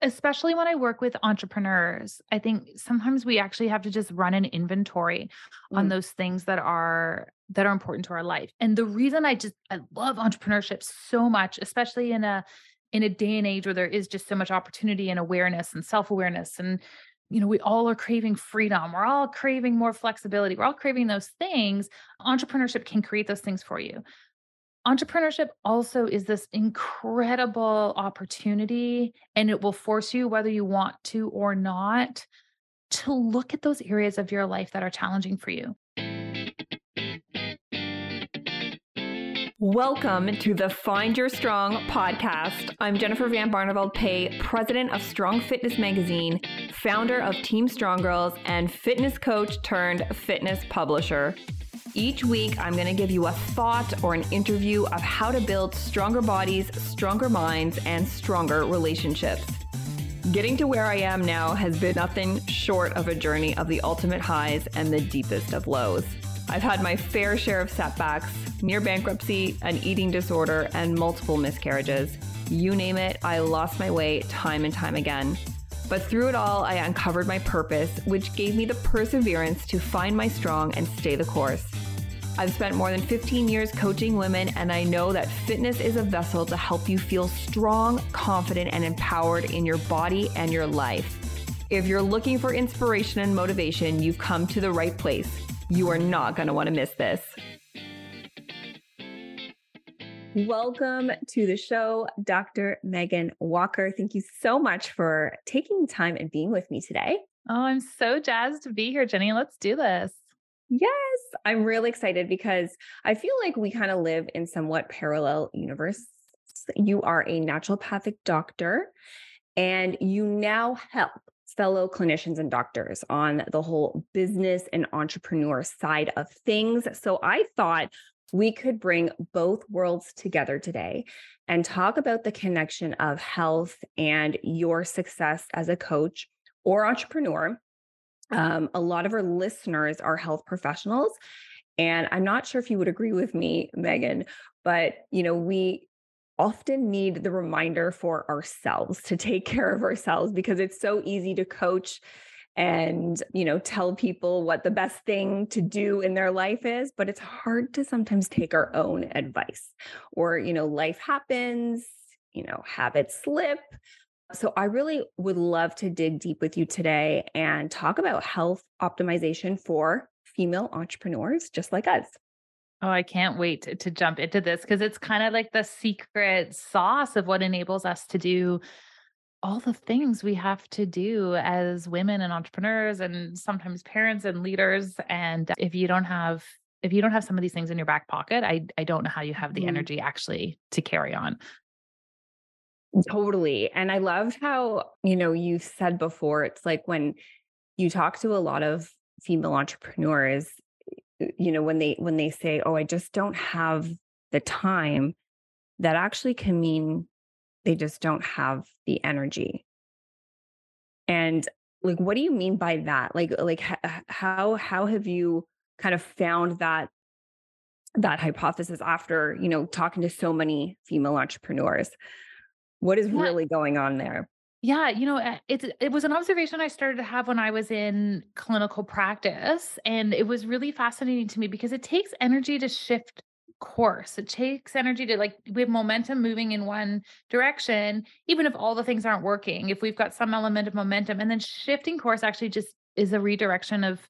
especially when I work with entrepreneurs, I think sometimes we actually have to just run an inventory mm. on those things that are that are important to our life. And the reason I just I love entrepreneurship so much, especially in a in a day and age where there is just so much opportunity and awareness and self-awareness and you know we all are craving freedom we're all craving more flexibility we're all craving those things entrepreneurship can create those things for you entrepreneurship also is this incredible opportunity and it will force you whether you want to or not to look at those areas of your life that are challenging for you Welcome to the Find Your Strong podcast. I'm Jennifer Van Barneveld Pay, president of Strong Fitness Magazine, founder of Team Strong Girls, and fitness coach turned fitness publisher. Each week, I'm going to give you a thought or an interview of how to build stronger bodies, stronger minds, and stronger relationships. Getting to where I am now has been nothing short of a journey of the ultimate highs and the deepest of lows. I've had my fair share of setbacks, near bankruptcy, an eating disorder, and multiple miscarriages. You name it, I lost my way time and time again. But through it all, I uncovered my purpose, which gave me the perseverance to find my strong and stay the course. I've spent more than 15 years coaching women, and I know that fitness is a vessel to help you feel strong, confident, and empowered in your body and your life. If you're looking for inspiration and motivation, you've come to the right place. You are not going to want to miss this. Welcome to the show, Dr. Meghan Walker. Thank you so much for taking time and being with me today. Oh, I'm so jazzed to be here, Jenny. Let's do this. Yes, I'm really excited because I feel like we kind of live in somewhat parallel universe. You are a naturopathic doctor and you now help fellow clinicians and doctors on the whole business and entrepreneur side of things. So I thought we could bring both worlds together today and talk about the connection of health and your success as a coach or entrepreneur. Um, a lot of our listeners are health professionals. And I'm not sure if you would agree with me, Meghan, but you know, we often need the reminder for ourselves to take care of ourselves because it's so easy to coach and you know tell people what the best thing to do in their life is but it's hard to sometimes take our own advice or you know life happens you know habits slip. So i really would love to dig deep with you today and talk about health optimization for female entrepreneurs just like us. Oh, I can't wait to, to jump into this because it's kind of like the secret sauce of what enables us to do all the things we have to do as women and entrepreneurs and sometimes parents and leaders. And if you don't have if you don't have some of these things in your back pocket, I I don't know how you have the mm. energy actually to carry on. Totally. And I loved how, you know, you said before, it's like when you talk to a lot of female entrepreneurs, you know when they when they say oh i just don't have the time that actually can mean they just don't have the energy. And like what do you mean by that? Like like how how have you kind of found that that hypothesis after you know talking to so many female entrepreneurs? What is yeah. really going on there? Yeah, you know, eh, it's it was an observation I started to have when I was in clinical practice and it was really fascinating to me because it takes energy to shift course. It takes energy to like we have momentum moving in one direction even if all the things aren't working. If we've got some element of momentum and then shifting course actually just is a redirection of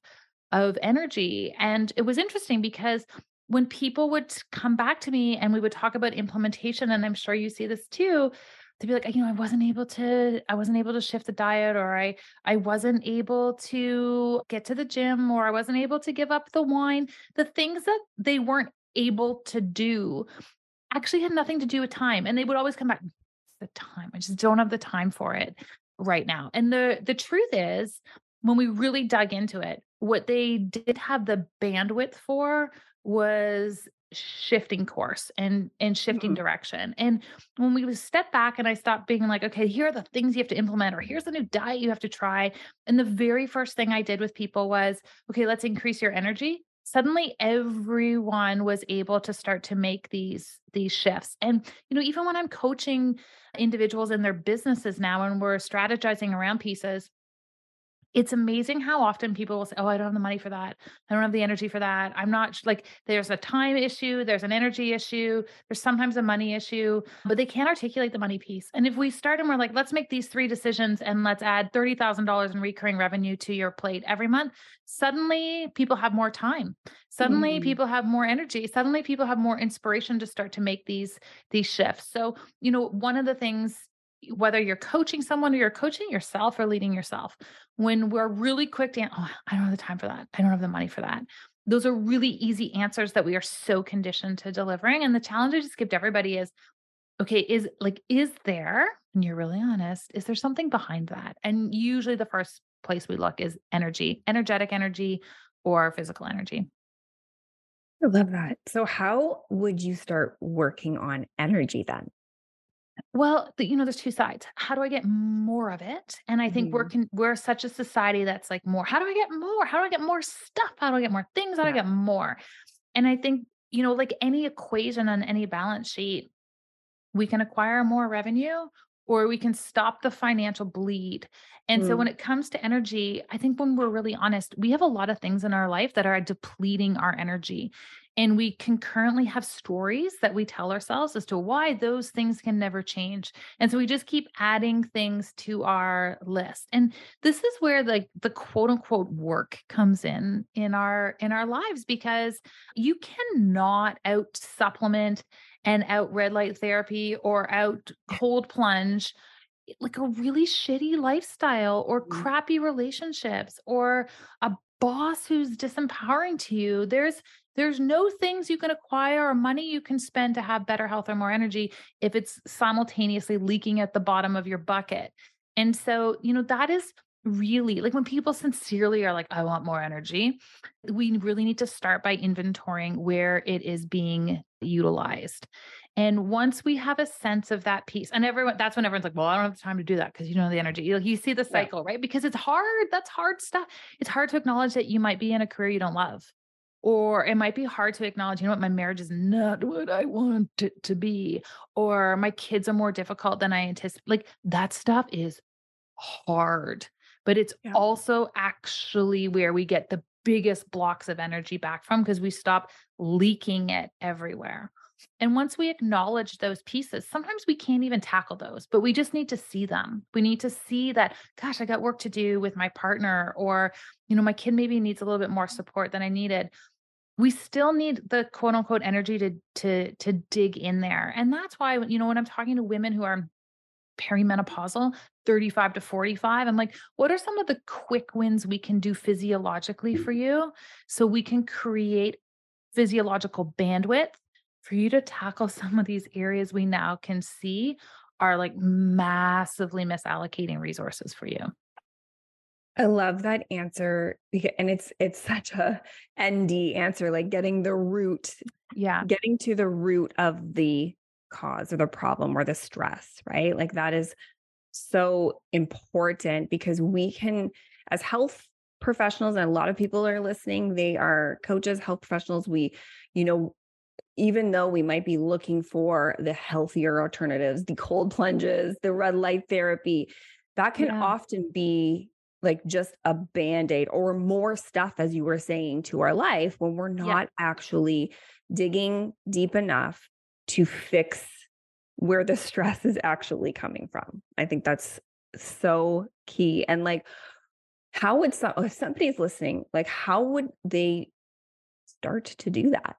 of energy. And it was interesting because when people would come back to me and we would talk about implementation and I'm sure you see this too, to be like you know i wasn't able to i wasn't able to shift the diet or i i wasn't able to get to the gym or i wasn't able to give up the wine the things that they weren't able to do actually had nothing to do with time and they would always come back the time i just don't have the time for it right now. And the the truth is when we really dug into it what they did have the bandwidth for was shifting course and and shifting mm-hmm. direction. And when we step back and i stopped being like okay here are the things you have to implement or here's the new diet you have to try and the very first thing i did with people was okay let's increase your energy suddenly everyone was able to start to make these these shifts. And you know even when i'm coaching individuals in their businesses now and we're strategizing around pieces it's amazing how often people will say, "Oh, I don't have the money for that. I don't have the energy for that. I'm not like there's a time issue, there's an energy issue, there's sometimes a money issue, but they can't articulate the money piece. And if we start and we're like, let's make these three decisions and let's add $30,000 in recurring revenue to your plate every month, suddenly people have more time. Suddenly Mm. people have more energy. Suddenly people have more inspiration to start to make these these shifts. So, you know, one of the things whether you're coaching someone or you're coaching yourself or leading yourself, when we're really quick to, oh, I don't have the time for that. I don't have the money for that. Those are really easy answers that we are so conditioned to delivering. And the challenge I just give to everybody is, okay, is like, is there, and you're really honest, is there something behind that? And usually the first place we look is energy, energetic energy or physical energy. I love that. So, how would you start working on energy then? Well, the, you know, there's two sides. How do I get more of it? And I think we're Mhm. con- we're such a society that's like more. How do I get more? How do I get more stuff? How do I get more things? How do I get more? And I think you know, like any equation on any balance sheet, we can acquire more revenue or we can stop the financial bleed. And so when Mm, it comes to energy, I think when we're really honest, we have a lot of things in our life that are depleting our energy. And we concurrently have stories that we tell ourselves as to why those things can never change. And so we just keep adding things to our list. And this is where like the quote unquote work comes in in our in our lives because you cannot out supplement and out red light therapy or out cold plunge like a really shitty lifestyle or mm, crappy relationships or a boss who's disempowering to you there's there's no things you can acquire or money you can spend to have better health or more energy if it's simultaneously leaking at the bottom of your bucket and so you know that is really like when people sincerely are like i want more energy we really need to start by inventorying where it is being utilized and once we have a sense of that piece, and everyone, that's when everyone's like, well, I don't have the time to do that because you know the energy. You, you see the cycle, right? Because it's hard. That's hard stuff. It's hard to acknowledge that you might be in a career you don't love. Or it might be hard to acknowledge, you know what, my marriage is not what I want it to be. Or my kids are more difficult than I anticipate. Like that stuff is hard, but it's Yeah. also actually where we get the biggest blocks of energy back from because we stop leaking it everywhere. And once we acknowledge those pieces, sometimes we can't even tackle those, but we just need to see them. We need to see that, gosh, I got work to do with my partner, or, you know, my kid maybe needs a little bit more support than I needed. We still need the quote unquote energy to to to dig in there. And that's why, you know, when I'm talking to women who are perimenopausal, 35 to 45. I'm like, what are some of the quick wins we can do physiologically for you so we can create physiological bandwidth for you to tackle some of these areas we now can see are like massively misallocating resources for you. I love that answer because, and it's it's such a ND answer, like getting the root, Yeah. getting to the root of the cause or the problem or the stress, right? Like that is so important because we can, as health professionals, and a lot of people are listening, they are coaches, health professionals. We, you know, even though we might be looking for the healthier alternatives, the cold plunges, the red light therapy, that can Yeah. often be like just a band aid or more stuff, as you were saying, to our life when we're Yeah. not actually digging deep enough to fix where the stress is actually coming from. I think that's so key. And like, how would some, if somebody's listening, like, how would they start to do that?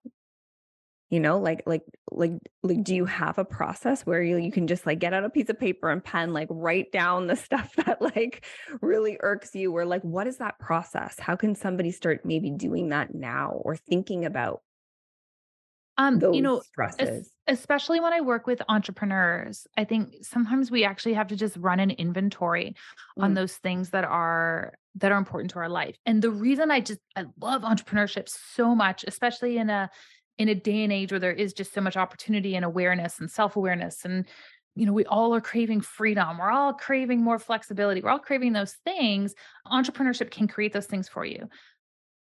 You know, like like like like do you have a process where you you can just like get out a piece of paper and pen, like write down the stuff that like really irks you or like what is that process? How can somebody start maybe doing that now or thinking about Um, you know, es- stresses? especially when I work with entrepreneurs, I think sometimes we actually have to just run an inventory on Mm, those things that are that are important to our life. And the reason I just I love entrepreneurship so much, especially in a in a day and age where there is just so much opportunity and awareness and self-awareness and you know, we all are craving freedom. We're all craving more flexibility. We're all craving those things. Entrepreneurship can create those things for you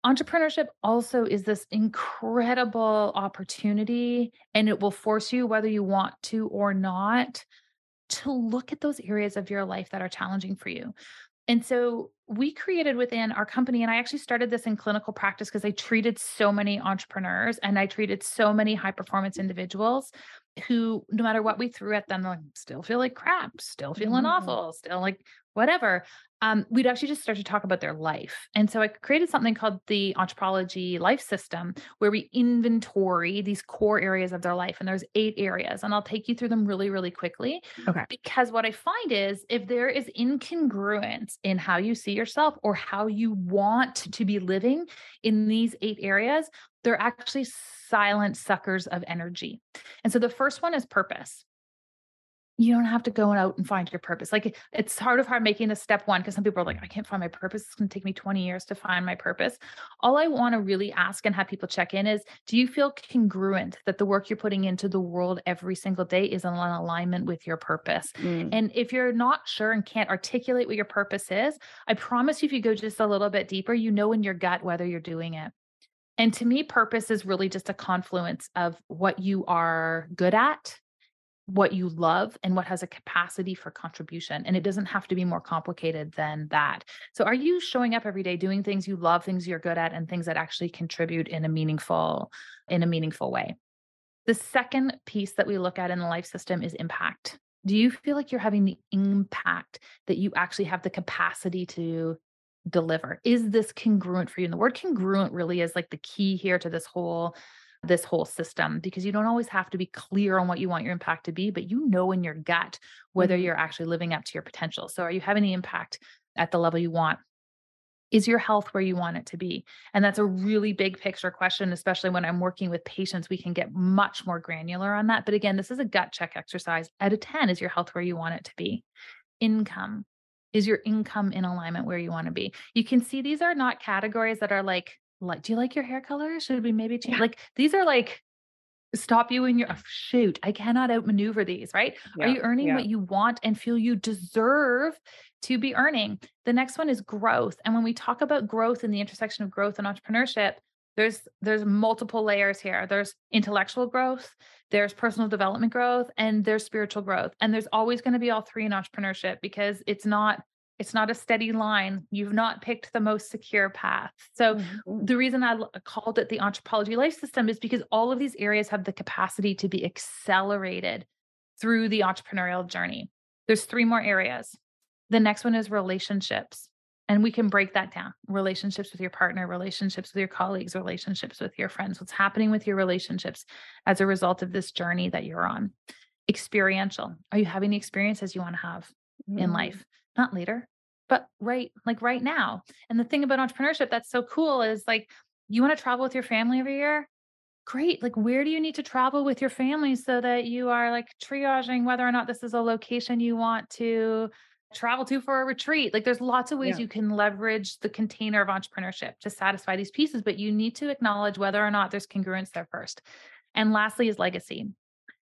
Entrepreneurship also is this incredible opportunity, and it will force you, whether you want to or not, to look at those areas of your life that are challenging for you. And so we created within our company, and I actually started this in clinical practice because I treated so many entrepreneurs and I treated so many high performance mm. individuals who, no matter what we threw at them, like, still feel like crap, still feeling Mhm. awful, still like whatever um, we'd actually just start to talk about their life. And so I created something called the Entropology Life System, where we inventory these core areas of their life. And there's eight areas, and I'll take you through them really, really quickly. Okay. Because what I find is if there is incongruence in how you see yourself or how you want to be living in these eight areas, they're actually silent suckers of energy. And so the first one is purpose you don't have to go out and find your purpose. Like it's hard of hard making the step one because some people are like, I can't find my purpose. It's going to take me 20 years to find my purpose. All I want to really ask and have people check in is do you feel congruent that the work you're putting into the world every single day is in alignment with your purpose? Mm. And if you're not sure and can't articulate what your purpose is, I promise you, if you go just a little bit deeper, you know in your gut whether you're doing it. And to me, purpose is really just a confluence of what you are good at what you love and what has a capacity for contribution. And it doesn't have to be more complicated than that. So, are you showing up every day doing things you love, things you're good at, and things that actually contribute in a meaningful, in a meaningful way? The second piece that we look at in the life system is impact. Do you feel like you're having the impact that you actually have the capacity to deliver? Is this congruent for you? And the word congruent really is like the key here to this whole this whole system because you don't always have to be clear on what you want your impact to be, but you know in your gut whether Mhm. you're actually living up to your potential. So, are you having the impact at the level you want? Is your health where you want it to be? And that's a really big picture question, especially when I'm working with patients. We can get much more granular on that. But again, this is a gut check exercise. Out of 10, is your health where you want it to be? Income. Is your income in alignment where you want to be? You can see these are not categories that are like like, "Do you like your hair color? Should we maybe change?" Yeah. Like, these are like, stop you in your oh, shoot, I cannot outmaneuver these, right? Are you earning Yeah. what you want and feel you deserve to be earning? The next one is growth. And when we talk about growth and the intersection of growth and entrepreneurship, there's there's multiple layers here. There's intellectual growth, there's personal development growth, and there's spiritual growth. And there's always going to be all three in entrepreneurship because it's not it's not a steady line. You've not picked the most secure path. So Mhm. the reason I called it the Entropology life system is because all of these areas have the capacity to be accelerated through the entrepreneurial journey. There's three more areas. The next one is relationships. And we can break that down relationships with your partner, relationships with your colleagues, relationships with your friends. What's happening with your relationships as a result of this journey that you're on? Experiential. Are you having the experiences you want to have in Mm. life? Not later, but right, like right now. And the thing about entrepreneurship that's so cool is like, you want to travel with your family every year? Great. Like, where do you need to travel with your family so that you are like triaging whether or not this is a location you want to travel to for a retreat? Like, there's lots of ways Yeah. you can leverage the container of entrepreneurship to satisfy these pieces, but you need to acknowledge whether or not there's congruence there first. And lastly, is legacy.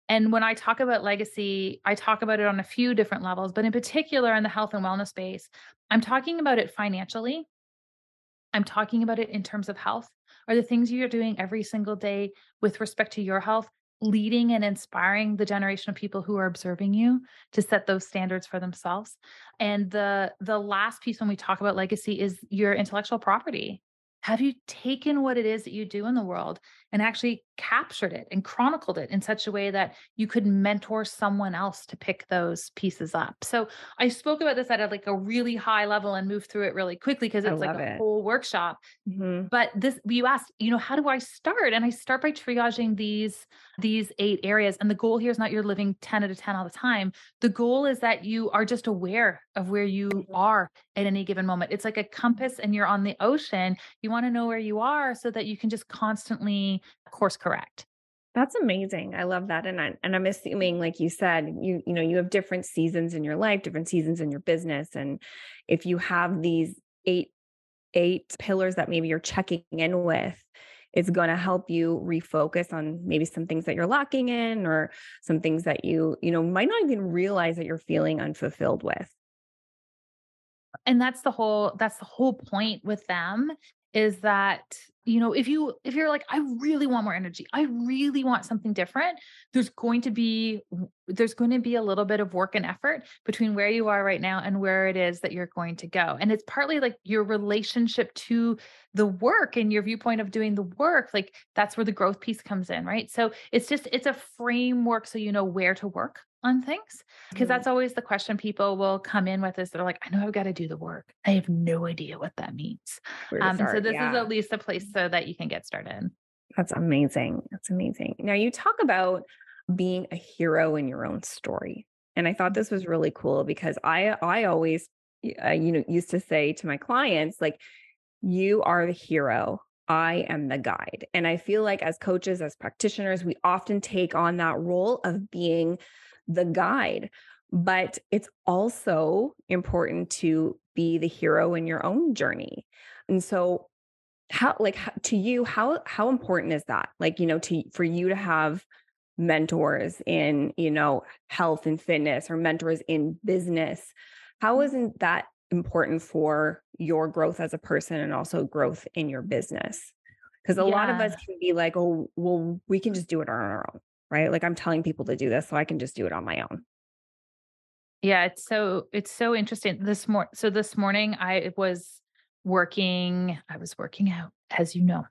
And when I talk about legacy, I talk about it on a few different levels, but in particular in the health and wellness space, I'm talking about it financially. I'm talking about it in terms of health. Are the things you're doing every single day with respect to your health leading and inspiring the generation of people who are observing you to set those standards for themselves? And the the last piece when we talk about legacy is your intellectual property. Have you taken what it is that you do in the world and actually captured it and chronicled it in such a way that you could mentor someone else to pick those pieces up? So I spoke about this at a, like a really high level and moved through it really quickly because it's like a it. whole workshop. Mhm. But this you asked, you know, how do I start? And I start by triaging these these eight areas. And the goal here is not you're living 10 out of 10 all the time. The goal is that you are just aware of where you Mhm. are at any given moment. It's like a compass and you're on the ocean. You want to know where you are so that you can just constantly course correct. That's amazing. I love that. And I, and I'm assuming, like you said, you you know you have different seasons in your life, different seasons in your business, and if you have these eight eight pillars that maybe you're checking in with, it's going to help you refocus on maybe some things that you're lacking in, or some things that you you know might not even realize that you're feeling unfulfilled with. And that's the whole that's the whole point with them is that you know if you if you're like i really want more energy. I really want something different there's going to be there's going to be a little bit of work and effort between where you are right now and where it is that you're going to go. And it's partly like your relationship to the work and your viewpoint of doing the work like that's where the growth piece comes in right? So it's just it's a framework so you know where to work on things because mm-hmm. that's always the question people will come in with is they're like i know i've got to do the work i have no idea what that means um, so this yeah. is at least a place so that you can get started that's amazing that's amazing now you talk about being a hero in your own story and i thought this was really cool because i i always uh, you know used to say to my clients like you are the hero I am the guide. And I feel like as coaches, as practitioners, we often take on that role of being the guide. But it's also important to be the hero in your own journey. And so how like to you how how important is that like you know to for you to have mentors in you know health and fitness or mentors in business how mm-hmm. isn't that important for your growth as a person and also growth in your business because a yeah. lot of us can be like oh well we can just do it on our own right? Like I'm telling people to do this so I can just do it on my own. Yeah, it's so it's so interesting. This morning so this morning I was working I was working out as you know.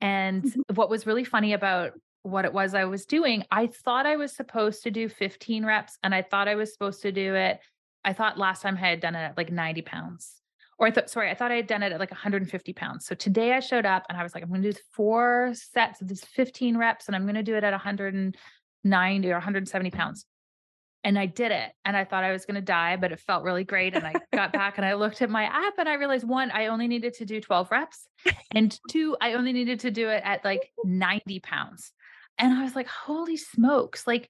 And mm-hmm. what was really funny about what it was I was doing, I thought I was supposed to do 15 reps and I thought I was supposed to do it. I thought last time I had done it at like 90 pounds. Or I thought, sorry, I thought I had done it at like 150 pounds. So today I showed up and I was like, I'm going to do four sets of these 15 reps and I'm going to do it at 190 or 170 pounds. And I did it. And I thought I was going to die, but it felt really great. And I got back and I looked at my app and I realized one, I only needed to do 12 reps. And two, I only needed to do it at like 90 pounds. And I was like, holy smokes. Like,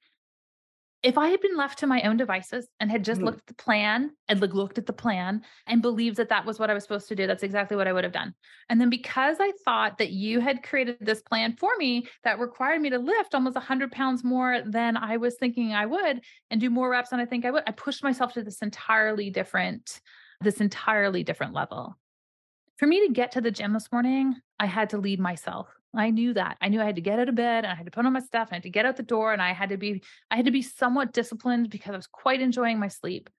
if I had been left to my own devices and had just mm. looked at the plan and like looked at the plan and believed that that was what I was supposed to do, that's exactly what I would have done. And then because I thought that you had created this plan for me that required me to lift almost 100 pounds more than I was thinking I would and do more reps than I think I would, I pushed myself to this entirely different, this entirely different level. For me to get to the gym this morning, I had to lead myself. I knew that. I knew I had to get out of bed and I had to put on my stuff and I had to get out the door and I had to be I had to be somewhat disciplined because I was quite enjoying my sleep.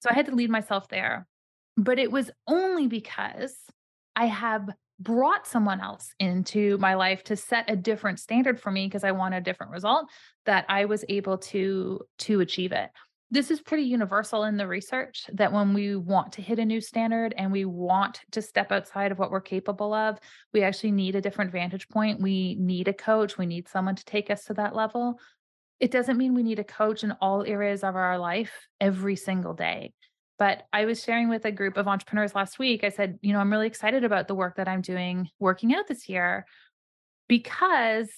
So I had to lead myself there. But it was only because I have brought someone else into my life to set a different standard for me because I want a different result that I was able to to achieve it this is pretty universal in the research that when we want to hit a new standard and we want to step outside of what we're capable of, we actually need a different vantage point. We need a coach, we need someone to take us to that level. It doesn't mean we need a coach in all areas of our life every single day. But I was sharing with a group of entrepreneurs last week. I said, you know, I'm really excited about the work that I'm doing working out this year because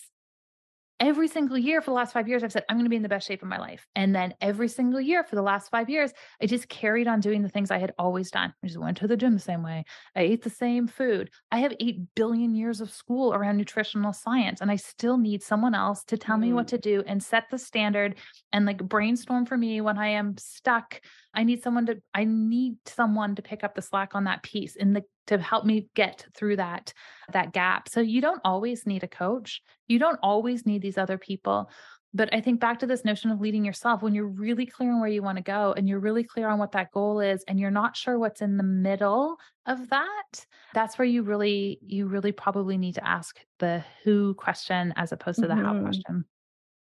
every single year for the last five years, I've said, I'm going to be in the best shape of my life. And then every single year for the last five years, I just carried on doing the things I had always done. I just went to the gym the same way. I ate the same food. I have 8 billion years of school around nutritional science, and I still need someone else to tell mm. me what mm. to do and set the standard and like brainstorm for me when I am stuck. I need someone to, I need someone to pick up the slack on that piece. And the to help me get through that that gap. So you don't always need a coach. You don't always need these other people. But I think back to this notion of leading yourself when you're really clear on where you want to go and you're really clear on what that goal is and you're not sure what's in the middle of that, that's where you really you really probably need to ask the who question as opposed to the mm-hmm. how question.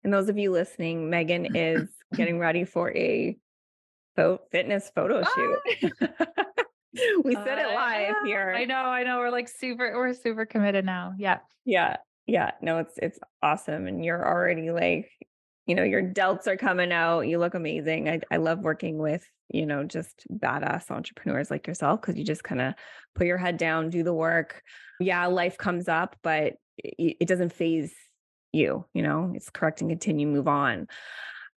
And those of you listening, Meghan is getting ready for a fitness photo shoot. Ah! we said uh, it live here. I know, I know. We're like super, we're super committed now. Yeah. Yeah. Yeah. No, it's it's awesome. And you're already like, you know, your delts are coming out. You look amazing. I, I love working with, you know, just badass entrepreneurs like yourself because you just kind of put your head down, do the work. Yeah, life comes up, but it, it doesn't phase you, you know, it's correct and continue, move on.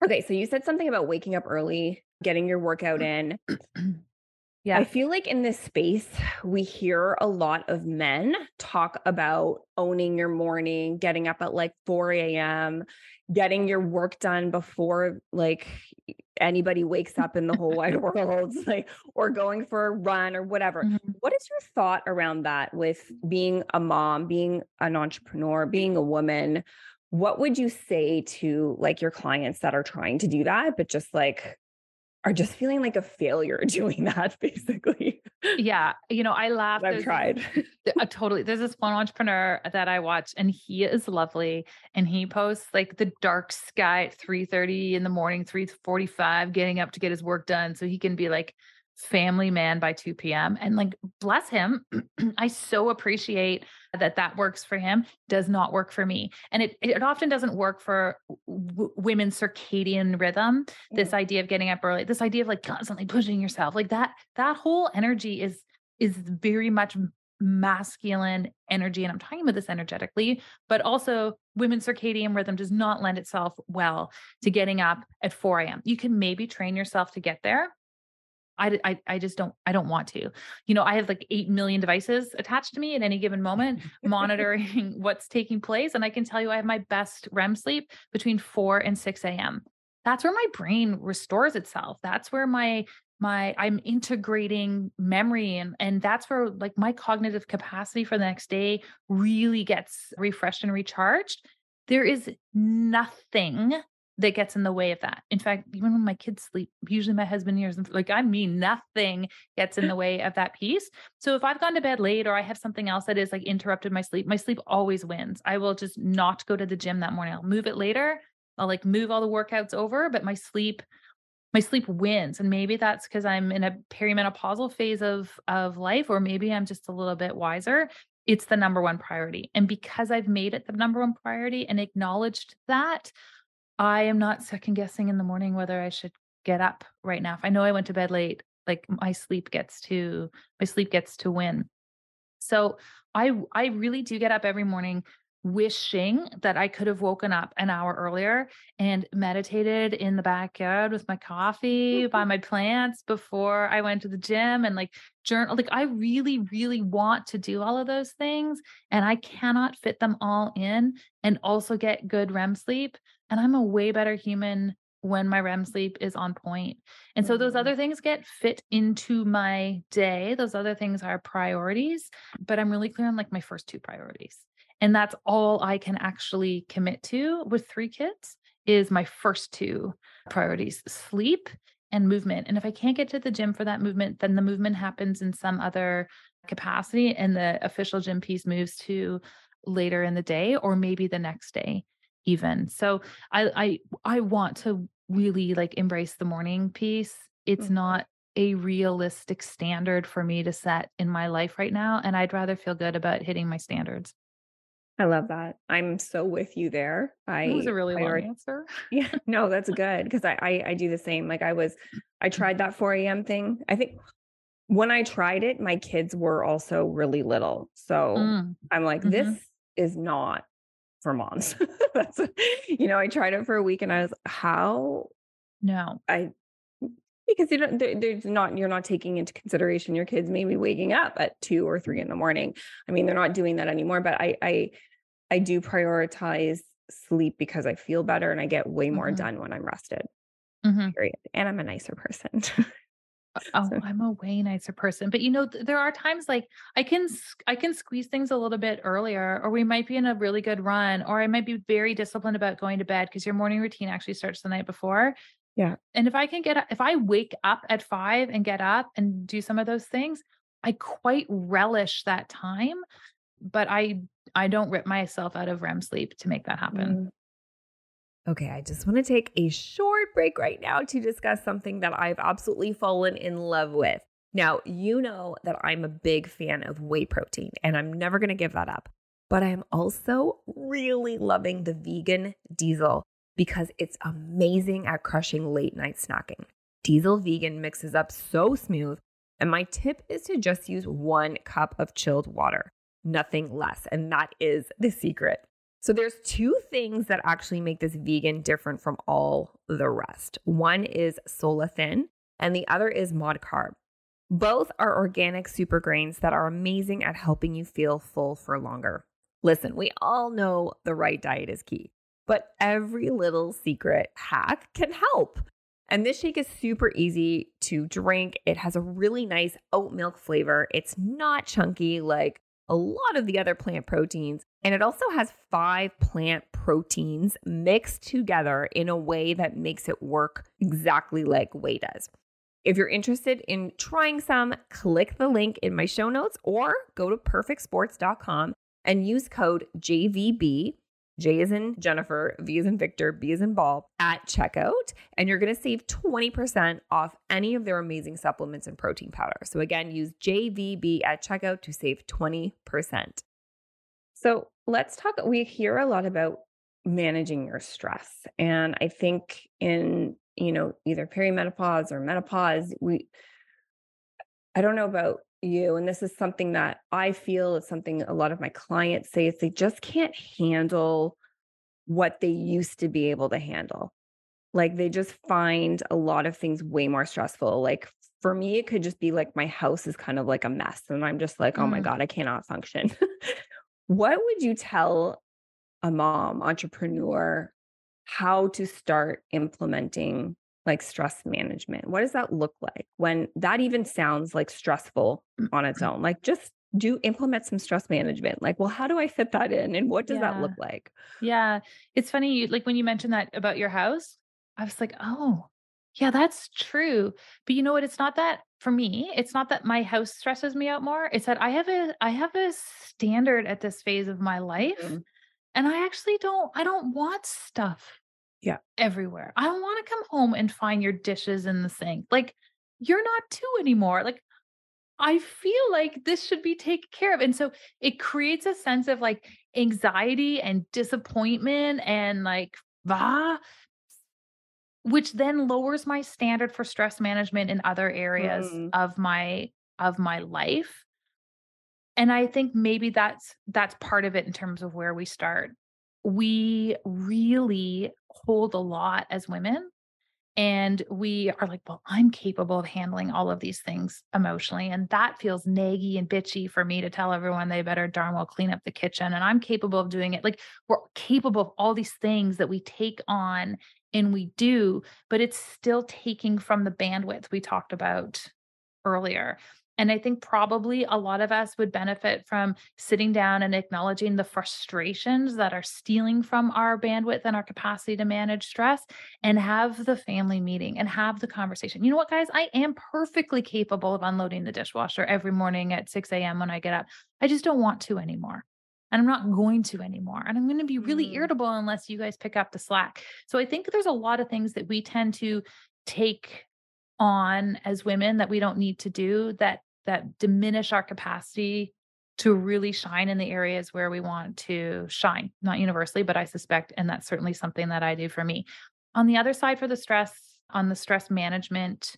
Okay. So you said something about waking up early, getting your workout in. Yeah. I feel like in this space, we hear a lot of men talk about owning your morning, getting up at like 4 a.m., getting your work done before like anybody wakes up in the whole wide world, like or going for a run or whatever. Mhm. What is your thought around that with being a mom, being an entrepreneur, being a woman? What would you say to like your clients that are trying to do that, but just like are just feeling like a failure doing that, basically? Yeah. You know, I laugh. I've there's- tried. uh, totally. There's this one entrepreneur that I watch and he is lovely and he posts like the dark sky at 3:30 in the morning, 3:45 getting up to get his work done so he can be like family man by 2 p.m. and like bless him. I so appreciate that that works for him does not work for me. And it it often doesn't work for w- women's circadian rhythm this idea of getting up early this idea of like constantly pushing yourself like that that whole energy is is very much masculine energy and i'm talking about this energetically but also women's circadian rhythm does not lend itself well to getting up at 4 a.m you can maybe train yourself to get there I, I, I just don't I don't want to. You know, I have like 8 million devices attached to me at any given moment monitoring what's taking place. And I can tell you I have my best REM sleep between 4 and 6 a.m. That's where my brain restores itself. That's where my my I'm integrating memory and and that's where like my cognitive capacity for the next day really gets refreshed and recharged. There is nothing that gets in the way of that. In fact, even when my kids sleep, usually my husband hears them like I mean nothing gets in the way of that piece. So if I've gone to bed late or I have something else that is like interrupted my sleep, my sleep always wins. I will just not go to the gym that morning. I'll move it later. I'll like move all the workouts over, but my sleep my sleep wins and maybe that's because i'm in a perimenopausal phase of of life or maybe i'm just a little bit wiser it's the number one priority and because i've made it the number one priority and acknowledged that i am not second guessing in the morning whether i should get up right now if i know i went to bed late like my sleep gets to my sleep gets to win so i i really do get up every morning wishing that I could have woken up an hour earlier and meditated in the backyard with my mm-hmm. coffee by my plants before I went to the gym and like journal. Like, I really, really want to do all of those things, and I cannot fit them all in and also get good REM sleep. And I'm a way better human when my REM sleep is on point. And so those Mhm. other things get fit into my day. Those other things are priorities, but I'm really clear on like my first two priorities. And that's all I can actually commit to with three kids is my first two priorities, sleep and movement. And if I can't get to the gym for that movement, then the movement happens in some other capacity and the official gym piece moves to later in the day or maybe the next day even. So I I I want to really like embrace the morning piece. It's Mhm. not a realistic standard for me to set in my life right now and I'd rather feel good about hitting my standards. I love that. I'm so with you there. I That was a really long prior- answer. Yeah, no, that's good because I, I I do the same. Like I was, I tried that 4 a.m. thing. I think when I tried it, my kids were also really little. So Mm, I'm like, Mhm. this is not for moms. that's you know, I tried it for a week and I was how no. I because you don't there, there's not you're not taking into consideration your kids maybe waking up at two or three in the morning. I mean, they're not doing that anymore, but I I I do prioritize sleep because I feel better and I get way more Mhm. done when I'm rested. Mhm. Period. And I'm a nicer person. Oh, So- I'm a way nicer person. But you know, th- there are times like I can I can squeeze things a little bit earlier, or we might be in a really good run, or I might be very disciplined about going to bed because your morning routine actually starts the night before. Yeah. And if I can get if I wake up at five and get up and do some of those things, I quite relish that time. But I I don't rip myself out of REM sleep to make that happen. Mm. Okay, I just want to take a short break right now to discuss something that I've absolutely fallen in love with. Now, you know that I'm a big fan of whey protein, and I'm never going to give that up. But I'm also really loving the vegan diesel because it's amazing at crushing late night snacking. Diesel vegan mixes up so smooth, and my tip is to just use one cup of chilled water, nothing less. And that is the secret. So there's two things that actually make this vegan different from all the rest. One is Solathin and the other is Mod Carb. Both are organic super grains that are amazing at helping you feel full for longer. Listen, we all know the right diet is key, but every little secret hack can help. And this shake is super easy to drink. It has a really nice oat milk flavor. It's not chunky like a lot of the other plant proteins. And it also has five plant proteins mixed together in a way that makes it work exactly like whey does. If you're interested in trying some, click the link in my show notes or go to perfectsports.com and use code JVB. J is in Jennifer, V is in Victor, B is in ball at checkout. And you're going to save 20% off any of their amazing supplements and protein powder. So again, use JVB at checkout to save 20%. So let's talk. We hear a lot about managing your stress. And I think in, you know, either perimenopause or menopause, we, I don't know about you and this is something that i feel is something a lot of my clients say is they just can't handle what they used to be able to handle. Like they just find a lot of things way more stressful. Like for me it could just be like my house is kind of like a mess and i'm just like oh my mm. god i cannot function. What would you tell a mom entrepreneur how to start implementing like stress management? What does that look like when that even sounds like stressful on its mm-hmm. own? Like just do implement some stress management. Like, well, how do I fit that in? And what does yeah. that look like? Yeah. It's funny, like when you mentioned that about your house, I was like, oh, yeah, that's true. But you know what? It's not that for me, it's not that my house stresses me out more. It's that I have a I have a standard at this phase of my life. Mm-hmm. And I actually don't I don't want stuff yeah. Everywhere. I don't want to come home and find your dishes in the sink. Like, you're not two anymore. Like, I feel like this should be taken care of. And so it creates a sense of like anxiety and disappointment and like, ah, which then lowers my standard for stress management in other areas mm. of my of my life and i think maybe that's that's part of it in terms of where we start we really hold a lot as women and we are like well i'm capable of handling all of these things emotionally and that feels naggy and bitchy for me to tell everyone they better darn well clean up the kitchen and i'm capable of doing it. Like we're capable of all these things that we take on and we do but it's still taking from the bandwidth we talked about earlier and I think probably a lot of us would benefit from sitting down and acknowledging the frustrations that are stealing from our bandwidth and our capacity to manage stress and have the family meeting and have the conversation. You know what, guys? I am perfectly capable of unloading the dishwasher every morning at 6 a.m. when I get up. I just don't want to anymore. And I'm not going to anymore. And I'm going to be really mm. irritable unless you guys pick up the slack. So I think there's a lot of things that we tend to take on as women that we don't need to do that that diminish our capacity to really shine in the areas where we want to shine not universally but i suspect and that's certainly something that i do for me. On the other side for the stress on the stress management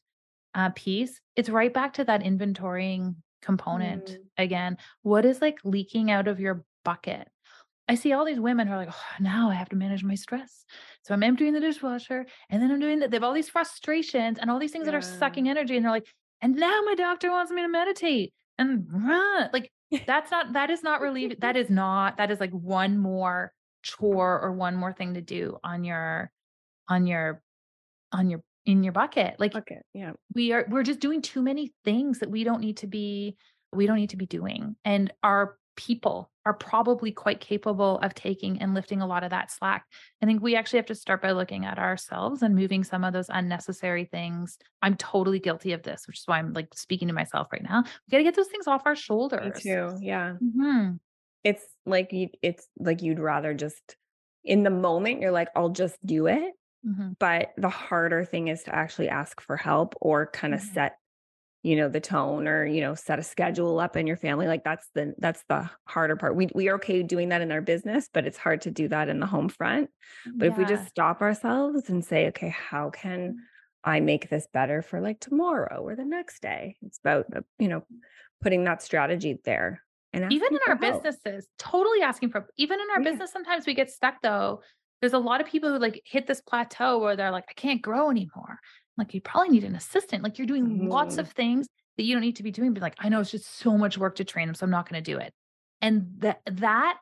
uh, piece it's right back to that inventorying component mm. again. What is like leaking out of your bucket I see all these women who are like, oh, now I have to manage my stress. So I'm emptying the dishwasher and then I'm doing that. They have all these frustrations and all these things yeah. that are sucking energy. And they're like, and now my doctor wants me to meditate and run. Like that's not, that is not relieving. That is not, that is like one more chore or one more thing to do on your, on your, on your, in your bucket. Like, okay, yeah, we are, we're just doing too many things that we don't need to be, we don't need to be doing. And our people are probably quite capable of taking and lifting a lot of that slack. I think we actually have to start by looking at ourselves and moving some of those unnecessary things. I'm totally guilty of this, which is why I'm like speaking to myself right now. We got to get those things off our shoulders. Me too. Yeah. Mm-hmm. It's like you, it's like you'd rather just in the moment, you're like, I'll just do it. Mm-hmm. But the harder thing is to actually ask for help or kind of mm-hmm. set you know the tone or you know set a schedule up in your family like that's the that's the harder part we we are okay doing that in our business but it's hard to do that in the home front but yeah. if we just stop ourselves and say okay how can i make this better for like tomorrow or the next day it's about uh, you know putting that strategy there and even in our help. businesses totally asking for even in our yeah. business sometimes we get stuck though there's a lot of people who like hit this plateau where they're like i can't grow anymore like you probably need an assistant. Like you're doing mm-hmm. lots of things that you don't need to be doing. But like, I know it's just so much work to train them, so I'm not going to do it. And that that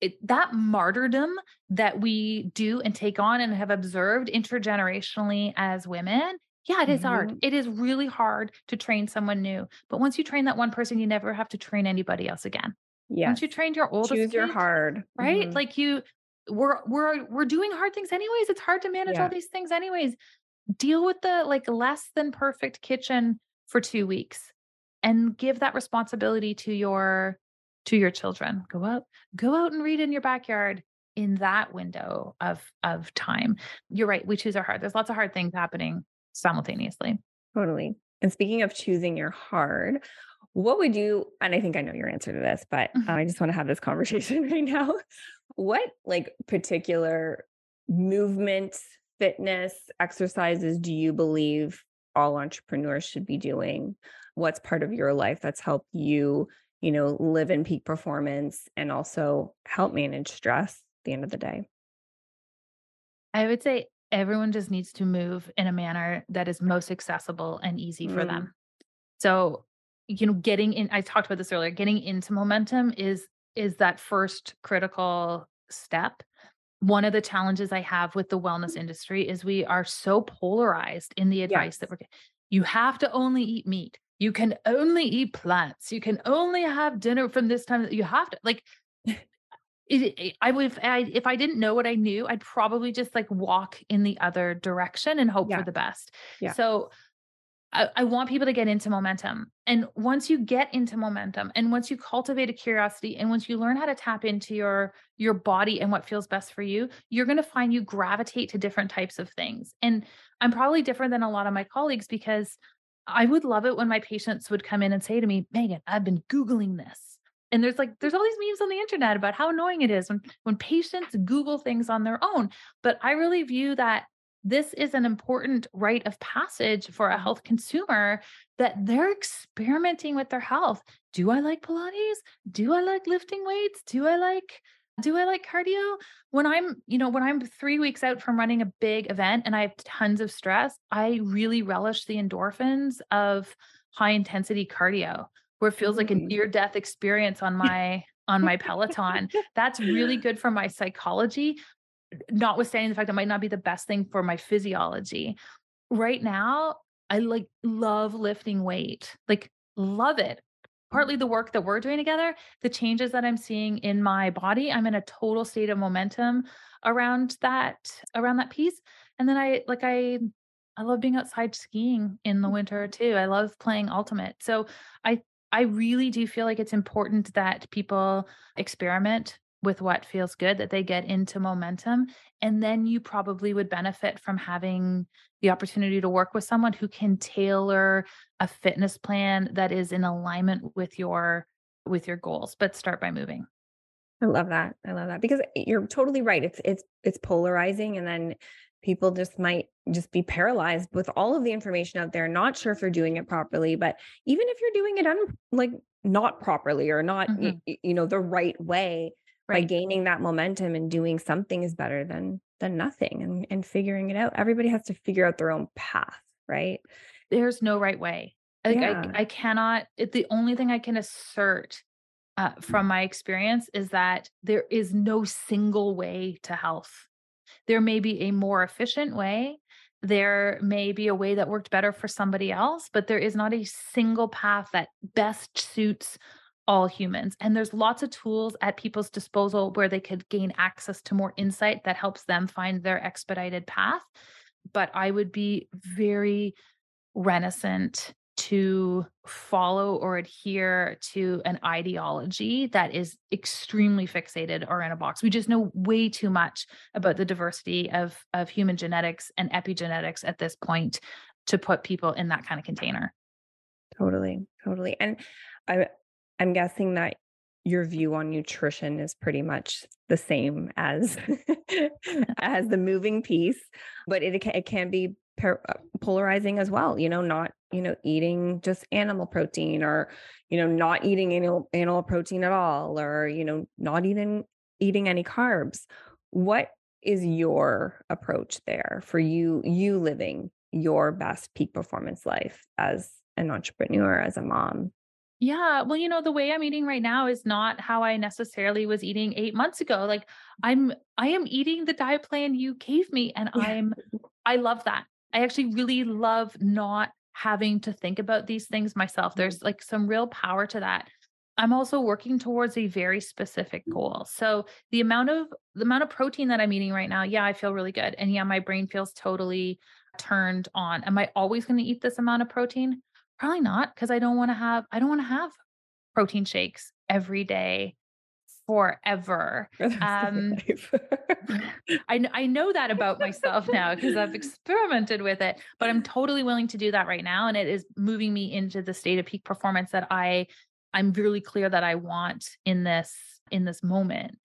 it, that martyrdom that we do and take on and have observed intergenerationally as women yeah, it is hard. Mhm. It is really hard to train someone new. But once you train that one person, you never have to train anybody else again. Yeah once you trained your oldest Choose your kid, hard. right? Mhm. Like you we're we're we're doing hard things anyways. It's hard to manage all these things anyways. Deal with the like less than perfect kitchen for 2 weeks and give that responsibility to your to your children. Go out go out and read in your backyard in that window of of time. You're right. We choose our hard. There's lots of hard things happening simultaneously. Totally. And speaking of choosing your hard, what would you, and I think I know your answer to this, but Mhm. uh, I just want to have this conversation right now. What like particular movement, fitness exercises do you believe all entrepreneurs should be doing? What's part of your life that's helped you, you know, live in peak performance and also help manage stress at the end of the day? I would say everyone just needs to move in a manner that is most accessible and easy for Mm. them. So, you know, getting in I talked about this earlier, getting into momentum is is that first critical step. One of the challenges I have with the wellness mm. industry is we are so polarized in the advice that we're getting. you have to only eat meat. You can only eat plants. You can only have dinner from this time. You have to like it, it- I would if I if I didn't know what I knew, I'd probably just like walk in the other direction and hope Yeah. for the best. Yeah. So I, I want people to get into momentum. And once you get into momentum and once you cultivate a curiosity and once you learn how to tap into your your body and what feels best for you, you're going to find you gravitate to different types of things. And I'm probably different than a lot of my colleagues because I would love it when my patients would come in and say to me, Meghan, I've been Googling this. And there's like, there's all these memes on the internet about how annoying it is when when patients Google things on their own. But I really view that this is an important rite of passage for a health consumer that they're experimenting with their health. Do I like Pilates? Do I like lifting weights? Do I like do I like cardio? When I'm, you know, when I'm 3 weeks out from running a big event and I have tons of stress, I really relish the endorphins of high intensity cardio where it feels like a Mm. near death experience on my on my Peloton. That's really good for my psychology, notwithstanding the fact that might not be the best thing for my physiology. Right now, I like love lifting weight. Like love it. Partly the work that we're doing together, the changes that I'm seeing in my body, I'm in a total state of momentum around that around that piece. And then I like I I love being outside skiing in the winter mm-hmm. too. I love playing ultimate. So I I really do feel like it's important that people experiment with what feels good, that they get into momentum. And then you probably would benefit from having the opportunity to work with someone who can tailor a fitness plan that is in alignment with your with your goals. But start by moving. I love that. I love that because you're totally right. It's it's it's polarizing and then people just might just be paralyzed with all of the information out there, not sure if they're doing it properly, but even if you're doing it un, like not properly or not Mhm. y- you know the right way by gaining that momentum and doing something is better than than nothing and and figuring it out. Everybody has to figure out their own path, right? There's no right way. Like Yeah. I I cannot it, the only thing I can assert uh, from my experience is that there is no single way to health. There may be a more efficient way. There may be a way that worked better for somebody else, but there is not a single path that best suits all humans. And there's lots of tools at people's disposal where they could gain access to more insight that helps them find their expedited path. But I would be very reticent to follow or adhere to an ideology that is extremely fixated or in a box. We just know way too much about the diversity of of human genetics and epigenetics at this point to put people in that kind of container. Totally, totally. And I I'm guessing that your view on nutrition is pretty much the same as as the moving piece, but it it can be par- uh, polarizing as well, you know, not, you know, eating just animal protein or, you know, not eating animal animal protein at all or, you know, not eating eating any carbs. What is your approach there for you you living your best peak performance life as an entrepreneur, as a mom? Yeah, well, you know, the way I'm eating right now is not how I necessarily was eating 8 months ago. Like, I'm I am eating the diet plan you gave me, and Yeah. I'm I love that. I actually really love not having to think about these things myself. Mhm. There's, like, some real power to that. I'm also working towards a very specific goal. So, the amount of the amount of protein that I'm eating right now, yeah, I feel really good, and yeah, my brain feels totally turned on. Am I always gonna eat this amount of protein? Probably not because I don't wanna have I don't wanna have protein shakes every day forever. For the rest of your Um. I I know that about myself now because I've experimented with it, but I'm totally willing to do that right now, and it is moving me into the state of peak performance that I I'm really clear that I want in this in this moment.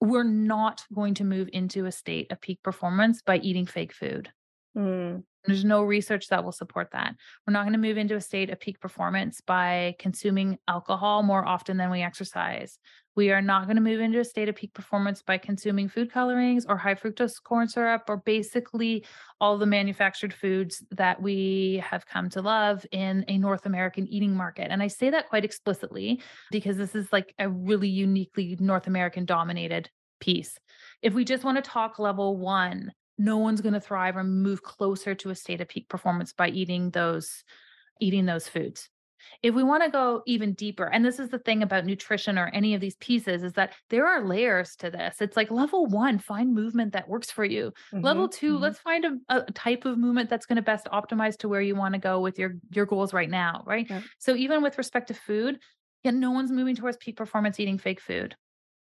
We're not going to move into a state of peak performance by eating fake food. Mm. There's no research that will support that. We're not gonna move into a state of peak performance by consuming alcohol more often than we exercise. We are not gonna move into a state of peak performance by consuming food colorings or high fructose corn syrup or basically all the manufactured foods that we have come to love in a North American eating market. And I say that quite explicitly because this is like a really uniquely North American dominated piece. If we just wanna talk level 1, no one's gonna thrive or move closer to a state of peak performance by eating those eating those foods. If we wanna go even deeper, and this is the thing about nutrition or any of these pieces, is that there are layers to this. It's like level 1, find movement that works for you. Level Mhm, 2, mhm. let's find a a type of movement that's gonna best optimize to where you wanna go with your your goals right now, right? Yep. So even with respect to food, yeah, no one's moving towards peak performance eating fake food.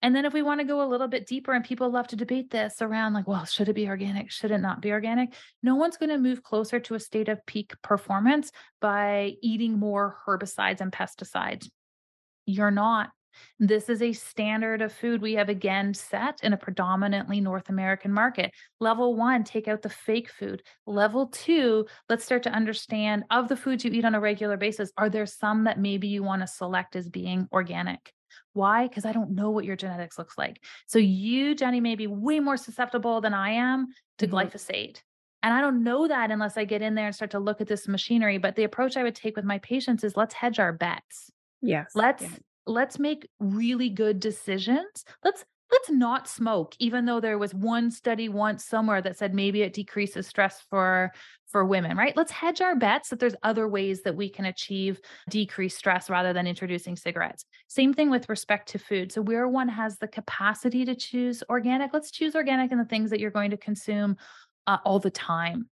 And then if we wanna go a little bit deeper, and people love to debate this around like, "Well, should it be organic? Should it not be organic?" No one's gonna move closer to a state of peak performance by eating more herbicides and pesticides. You're not. This is a standard of food we have again set in a predominantly North American market. Level 1, take out the fake food. Level 2, let's start to understand of the foods you eat on a regular basis, are there some that maybe you wanna select as being organic? Why? 'Cause I don't know what your genetics looks like. So you, Jenny, may be way more susceptible than I am to Mhm. glyphosate. And I don't know that unless I get in there and start to look at this machinery, but the approach I would take with my patients is let's hedge our bets. Yes. Let's let's make really good decisions. Let's let's not smoke, even though there was one study once somewhere that said maybe it decreases stress for for women, right? Let's hedge our bets that there's other ways that we can achieve decreased stress rather than introducing cigarettes. Same thing with respect to food. So where one has the capacity to choose organic, let's choose organic in the things that you're going to consume, uh, all the time.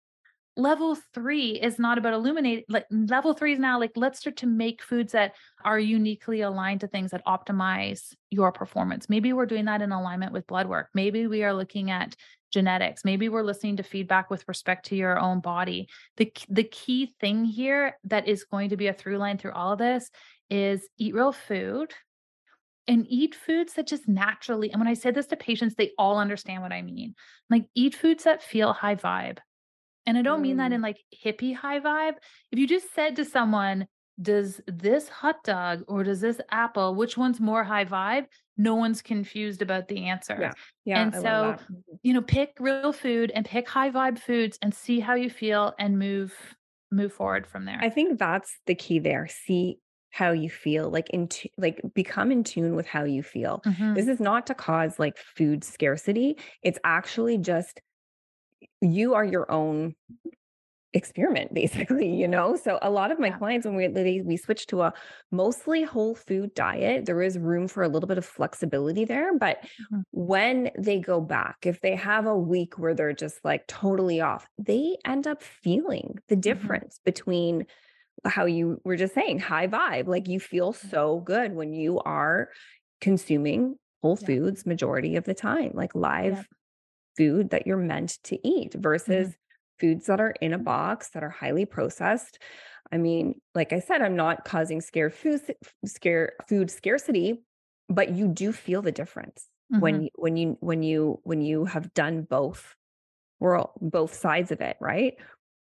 Level 3 is not about illuminate like, level 3 is now like, let's start to make foods that are uniquely aligned to things that optimize your performance. Maybe we're doing that in alignment with blood work. Maybe we are looking at genetics. Maybe we're listening to feedback with respect to your own body. The the key thing here that is going to be a through line through all of this is eat real food and eat foods that just naturally and when I say this to patients, they all understand what I mean. Like, eat foods that feel high vibe. And I don't mean that Mm. in, like, hippie high vibe. If you just said to someone, "Does this hot dog or does this apple, which one's more high vibe?" No one's confused about the answer. Yeah, yeah, And I so. Mhm. you know, pick real food and pick high vibe foods and see how you feel and move move forward from there. I think that's the key there. See how you feel, like, in tu like, become in tune with how you feel. This Mhm. is not to cause, like, food scarcity. It's actually just you are your own experiment, basically, you know? So a lot of my Yeah. clients, when we they we switch to a mostly whole food diet, there is room for a little bit of flexibility there, but Mhm. when they go back, if they have a week where they're just, like, totally off, they end up feeling the Mhm. difference between how you were just saying, high vibe, like, you feel so good when you are consuming whole Yeah. foods majority of the time, like live food that you're meant to eat Mhm. versus foods that are in a box that are highly processed. I mean, like I said, I'm not causing scare food scare food scarcity, but you do feel the difference when Mhm. you when you when you when you have done both world both sides of it, right?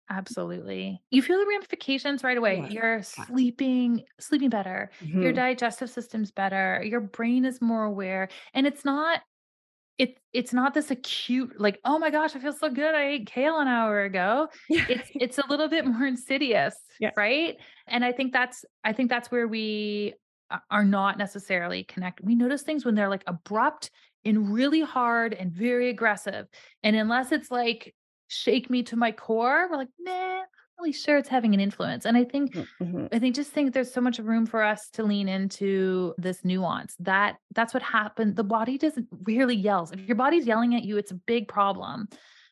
Absolutely. You feel the ramifications right away. Yes, You're sleeping sleeping better, your Mhm. digestive system's better, your brain is more aware, and it's not it's it's not this acute like oh my gosh i feel so good i ate kale an hour ago. Yeah. it's it's a little bit more insidious Yeah. right? And i think that's i think that's where we are not necessarily connected. We notice things when they're like abrupt and really hard and very aggressive. And unless it's like shake me to my core we're like nah really sure it's having an influence and i think Mhm. I think just think there's so much room for us to lean into this nuance. That that's what happened. The body doesn't really yells. If your body's yelling at you, it's a big problem.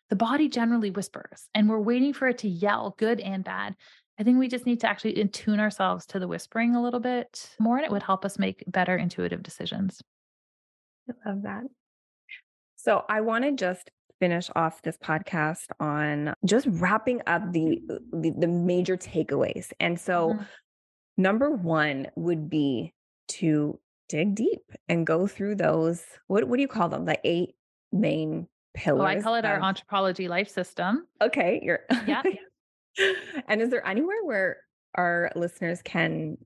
The body generally whispers, and we're waiting for it to yell, good and bad. I think we just need to actually attune ourselves to the whispering a little bit more, and it would help us make better intuitive decisions. I love that. So I want to just finish off this podcast on just wrapping up the the, the major takeaways. And so Mhm. number one would be to dig deep and go through those what what do you call them? The eight main pillars. Oh, I call it our Entropology life system. Okay, you're Yeah. and is there anywhere where our listeners can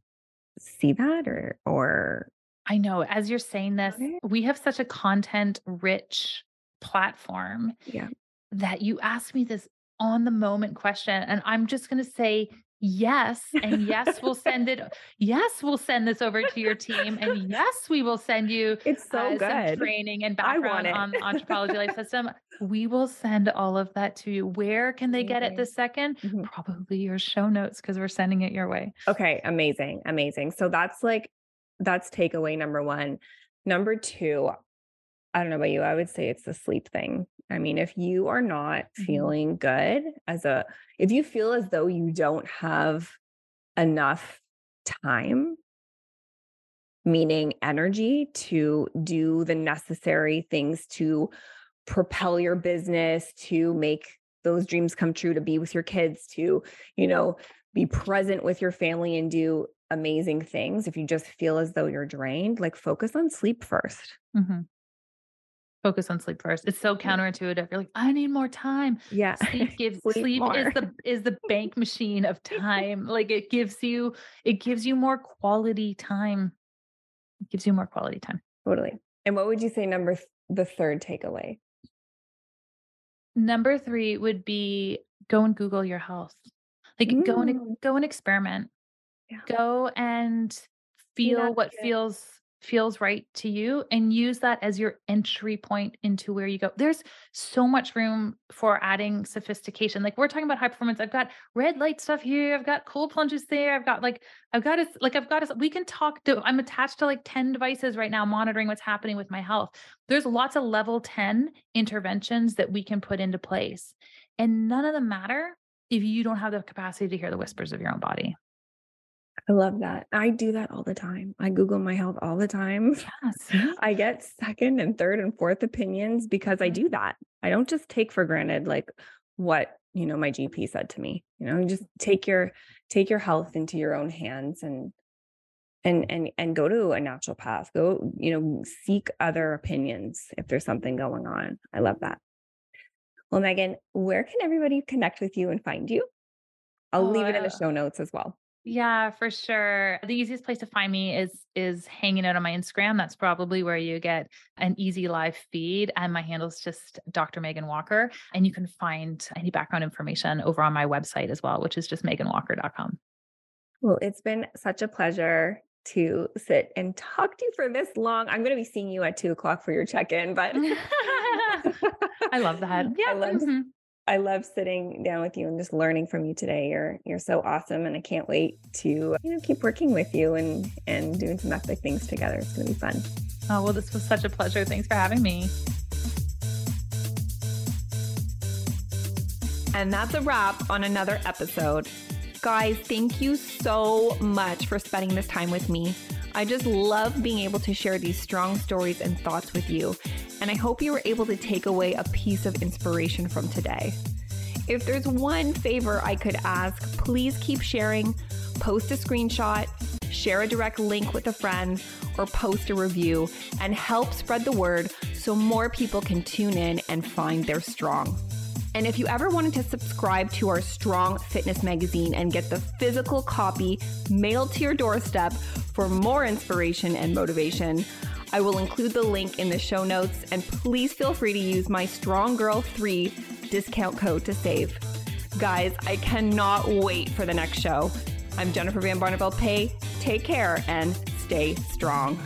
see that or or I know as you're saying this, we have such a content rich platform yeah. that you asked me this on the moment question and i'm just going to say yes and yes we'll send it yes we'll send this over to your team and yes we will send you It's so uh, some good. training and background on the Entropology life system we will send all of that to you where can they get it Amazing. this second Mhm. probably your show notes because we're sending it your way Okay, amazing, amazing. So that's like that's takeaway number one. Number two, I don't know about you, I would say it's the sleep thing. I mean, if you are not Mhm. feeling good as a if you feel as though you don't have enough time, meaning energy to do the necessary things to propel your business, to make those dreams come true, to be with your kids, to, you know, be present with your family and do amazing things. If you just feel as though you're drained, like focus on sleep first. Mhm. Focus on sleep first it's so counterintuitive you're like i need more time Yeah. sleep gives Sleep sleep, is the is the bank machine of time like it gives you it gives you more quality time it gives you more quality time totally. And what would you say number th- the third takeaway? number three would be go and google your health like go and Mm. go and experiment Yeah. go and feel what advocate. feels feels right to you and use that as your entry point into where you go. There's so much room for adding sophistication. Like we're talking about high performance. I've got red light stuff here. I've got cold plunges there. I've got like i've got a like i've got a we can talk to i'm attached to like 10 devices right now monitoring what's happening with my health. There's lots of level 10 interventions that we can put into place and none of them matter if you don't have the capacity to hear the whispers of your own body I love that. I do that all the time. I Google my health all the time. yes I get second and third and fourth opinions because I do that. I don't just take for granted like what, you know, my GP said to me. You know, just take your take your health into your own hands and and and and go to a naturopath. Go, you know, seek other opinions if there's something going on. I love that. Well, Meghan, where can everybody connect with you and find you? I'll Oh, leave it in the uh, show notes as well. Yeah, for sure. The easiest place to find me is is hanging out on my Instagram. That's probably where you get an easy live feed. And my handle is just Dr. Meghan Walker. And you can find any background information over on my website as well, which is just meganwalker.com. Well, it's been such a pleasure to sit and talk to you for this long. I'm going to be seeing you at two o'clock for your check-in, but I love that. Yeah. I love mhm. I love sitting down with you and just learning from you today. You're you're so awesome, and I can't wait to you know keep working with you and and doing some epic things together. It's going to be fun. Oh, well, this was such a pleasure. Thanks for having me. And that's a wrap on another episode. Guys, thank you so much for spending this time with me. I just love being able to share these strong stories and thoughts with you. And I hope you were able to take away a piece of inspiration from today. If there's one favor I could ask, please keep sharing, post a screenshot, share a direct link with a friend, or post a review and help spread the word so more people can tune in and find their strong. And if you ever wanted to subscribe to our Strong Fitness magazine and get the physical copy mailed to your doorstep for more inspiration and motivation, I will include the link in the show notes, and please feel free to use my Strong Girl 3 discount code to save. Guys, I cannot wait for the next show. I'm Jennifer Van Barneveld Pay. Take care and stay strong.